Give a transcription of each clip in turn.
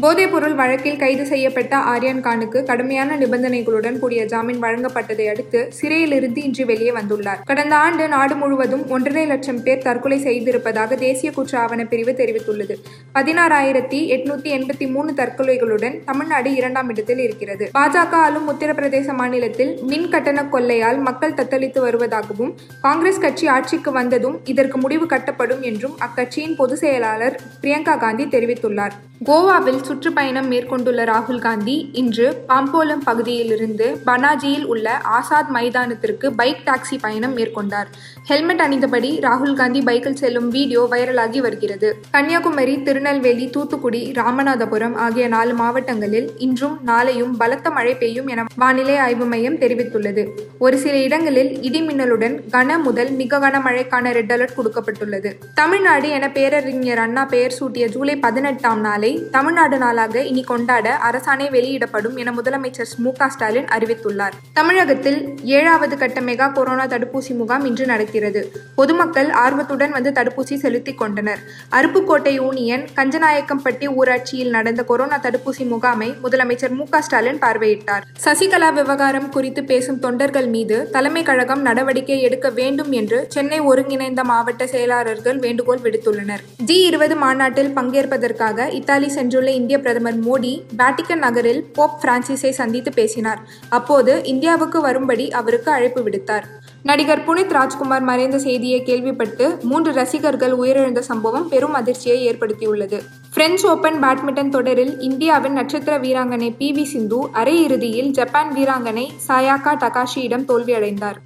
போதைப்பொருள் வழக்கில் கைது செய்யப்பட்ட ஆரியன் கானுக்கு கடுமையான நிபந்தனைகளுடன் கூடிய ஜாமீன் வழங்கப்பட்டதை அடுத்து சிறையிலிருந்து இன்று வெளியே வந்துள்ளார். கடந்த ஆண்டு நாடு முழுவதும் ஒன்றரை லட்சம் பேர் தற்கொலை செய்திருப்பதாக தேசிய குற்ற ஆவண பிரிவு தெரிவித்துள்ளது. பதினாறாயிரத்தி எட்நூத்தி எண்பத்தி மூணு தற்கொலைகளுடன் தமிழ்நாடு இரண்டாம் இடத்தில் இருக்கிறது. பாஜக ஆளும் உத்தரப்பிரதேச மாநிலத்தில் மின் கட்டண கொள்ளையால் மக்கள் தத்தளித்து வருவதாகவும் காங்கிரஸ் கட்சி ஆட்சிக்கு வந்ததும் இதற்கு முடிவு கட்டப்படும் என்றும் அக்கட்சியின் பொதுச் செயலாளர் பிரியங்கா காந்தி தெரிவித்துள்ளார். கோவாவில் சுற்றுப்பயணம் மேற்கொண்டுள்ள ராகுல் காந்தி இன்று பாம்போலம் பகுதியிலிருந்து பனாஜியில் உள்ள ஆசாத் மைதானத்திற்கு பைக் டாக்ஸி பயணம் மேற்கொண்டார். ஹெல்மெட் அணிந்தபடி ராகுல் காந்தி பைக்கில் செல்லும் வீடியோ வைரலாகி வருகிறது. கன்னியாகுமரி திருநெல்வேலி தூத்துக்குடி ராமநாதபுரம் ஆகிய நாலு மாவட்டங்களில் இன்றும் நாளையும் பலத்த மழை பெய்யும் என வானிலை ஆய்வு மையம் தெரிவித்துள்ளது. ஒரு சில இடங்களில் இடிமின்னலுடன் கன முதல் மிக கனமழைக்கான ரெட் அலர்ட் கொடுக்கப்பட்டுள்ளது. தமிழ்நாடு என பேரறிஞர் அண்ணா பெயர் சூட்டிய ஜூலை பதினெட்டாம் நாளை தமிழ்நாடு நாளாக இனி கொண்டாட அரசாணை வெளியிடப்படும் என முதலமைச்சர் மு ஸ்டாலின் அறிவித்துள்ளார். தமிழகத்தில் ஏழாவது கட்ட மெகா கொரோனா தடுப்பூசி முகாம் இன்று நடக்கிறது. பொதுமக்கள் ஆர்வத்துடன் வந்து தடுப்பூசி செலுத்திக் கொண்டனர். அருப்புக்கோட்டை யூனியன் கஞ்சநாயக்கம்பட்டி ஊராட்சியில் நடந்த கொரோனா தடுப்பூசி முகாமை முதலமைச்சர் மு ஸ்டாலின் பார்வையிட்டார். சசிகலா விவகாரம் குறித்து பேசும் தொண்டர்கள் மீது தலைமை கழகம் நடவடிக்கை எடுக்க வேண்டும் என்று சென்னை ஒருங்கிணைந்த மாவட்ட செயலாளர்கள் வேண்டுகோள் விடுத்துள்ளனர். ஜி இருபது மாநாட்டில் பங்கேற்பதற்காக இத்தாலி சென்றுள்ள இந்திய பிரதமர் மோடி வேட்டிக்கன் நகரில் போப் பிரான்சிஸை சந்தித்து பேசினார். அப்போது இந்தியாவுக்கு வரும்படி அவருக்கு அழைப்பு விடுத்தார். நடிகர் புனித் ராஜ்குமார் மறைந்த செய்தியை கேள்விப்பட்டு மூன்று ரசிகர்கள் உயிரிழந்த சம்பவம் பெரும் அதிர்ச்சியை ஏற்படுத்தியுள்ளது. பிரெஞ்சு ஓபன் பேட்மிண்டன் தொடரில் இந்தியாவின் நட்சத்திர வீராங்கனை பி வி சிந்து அரையிறுதியில் ஜப்பான் வீராங்கனை சாயாக்கா டகாஷியிடம் தோல்வியடைந்தார்.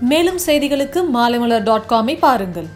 மேலும் செய்திகளுக்கு மாலைமலர் டாட் காமை பாருங்கள்.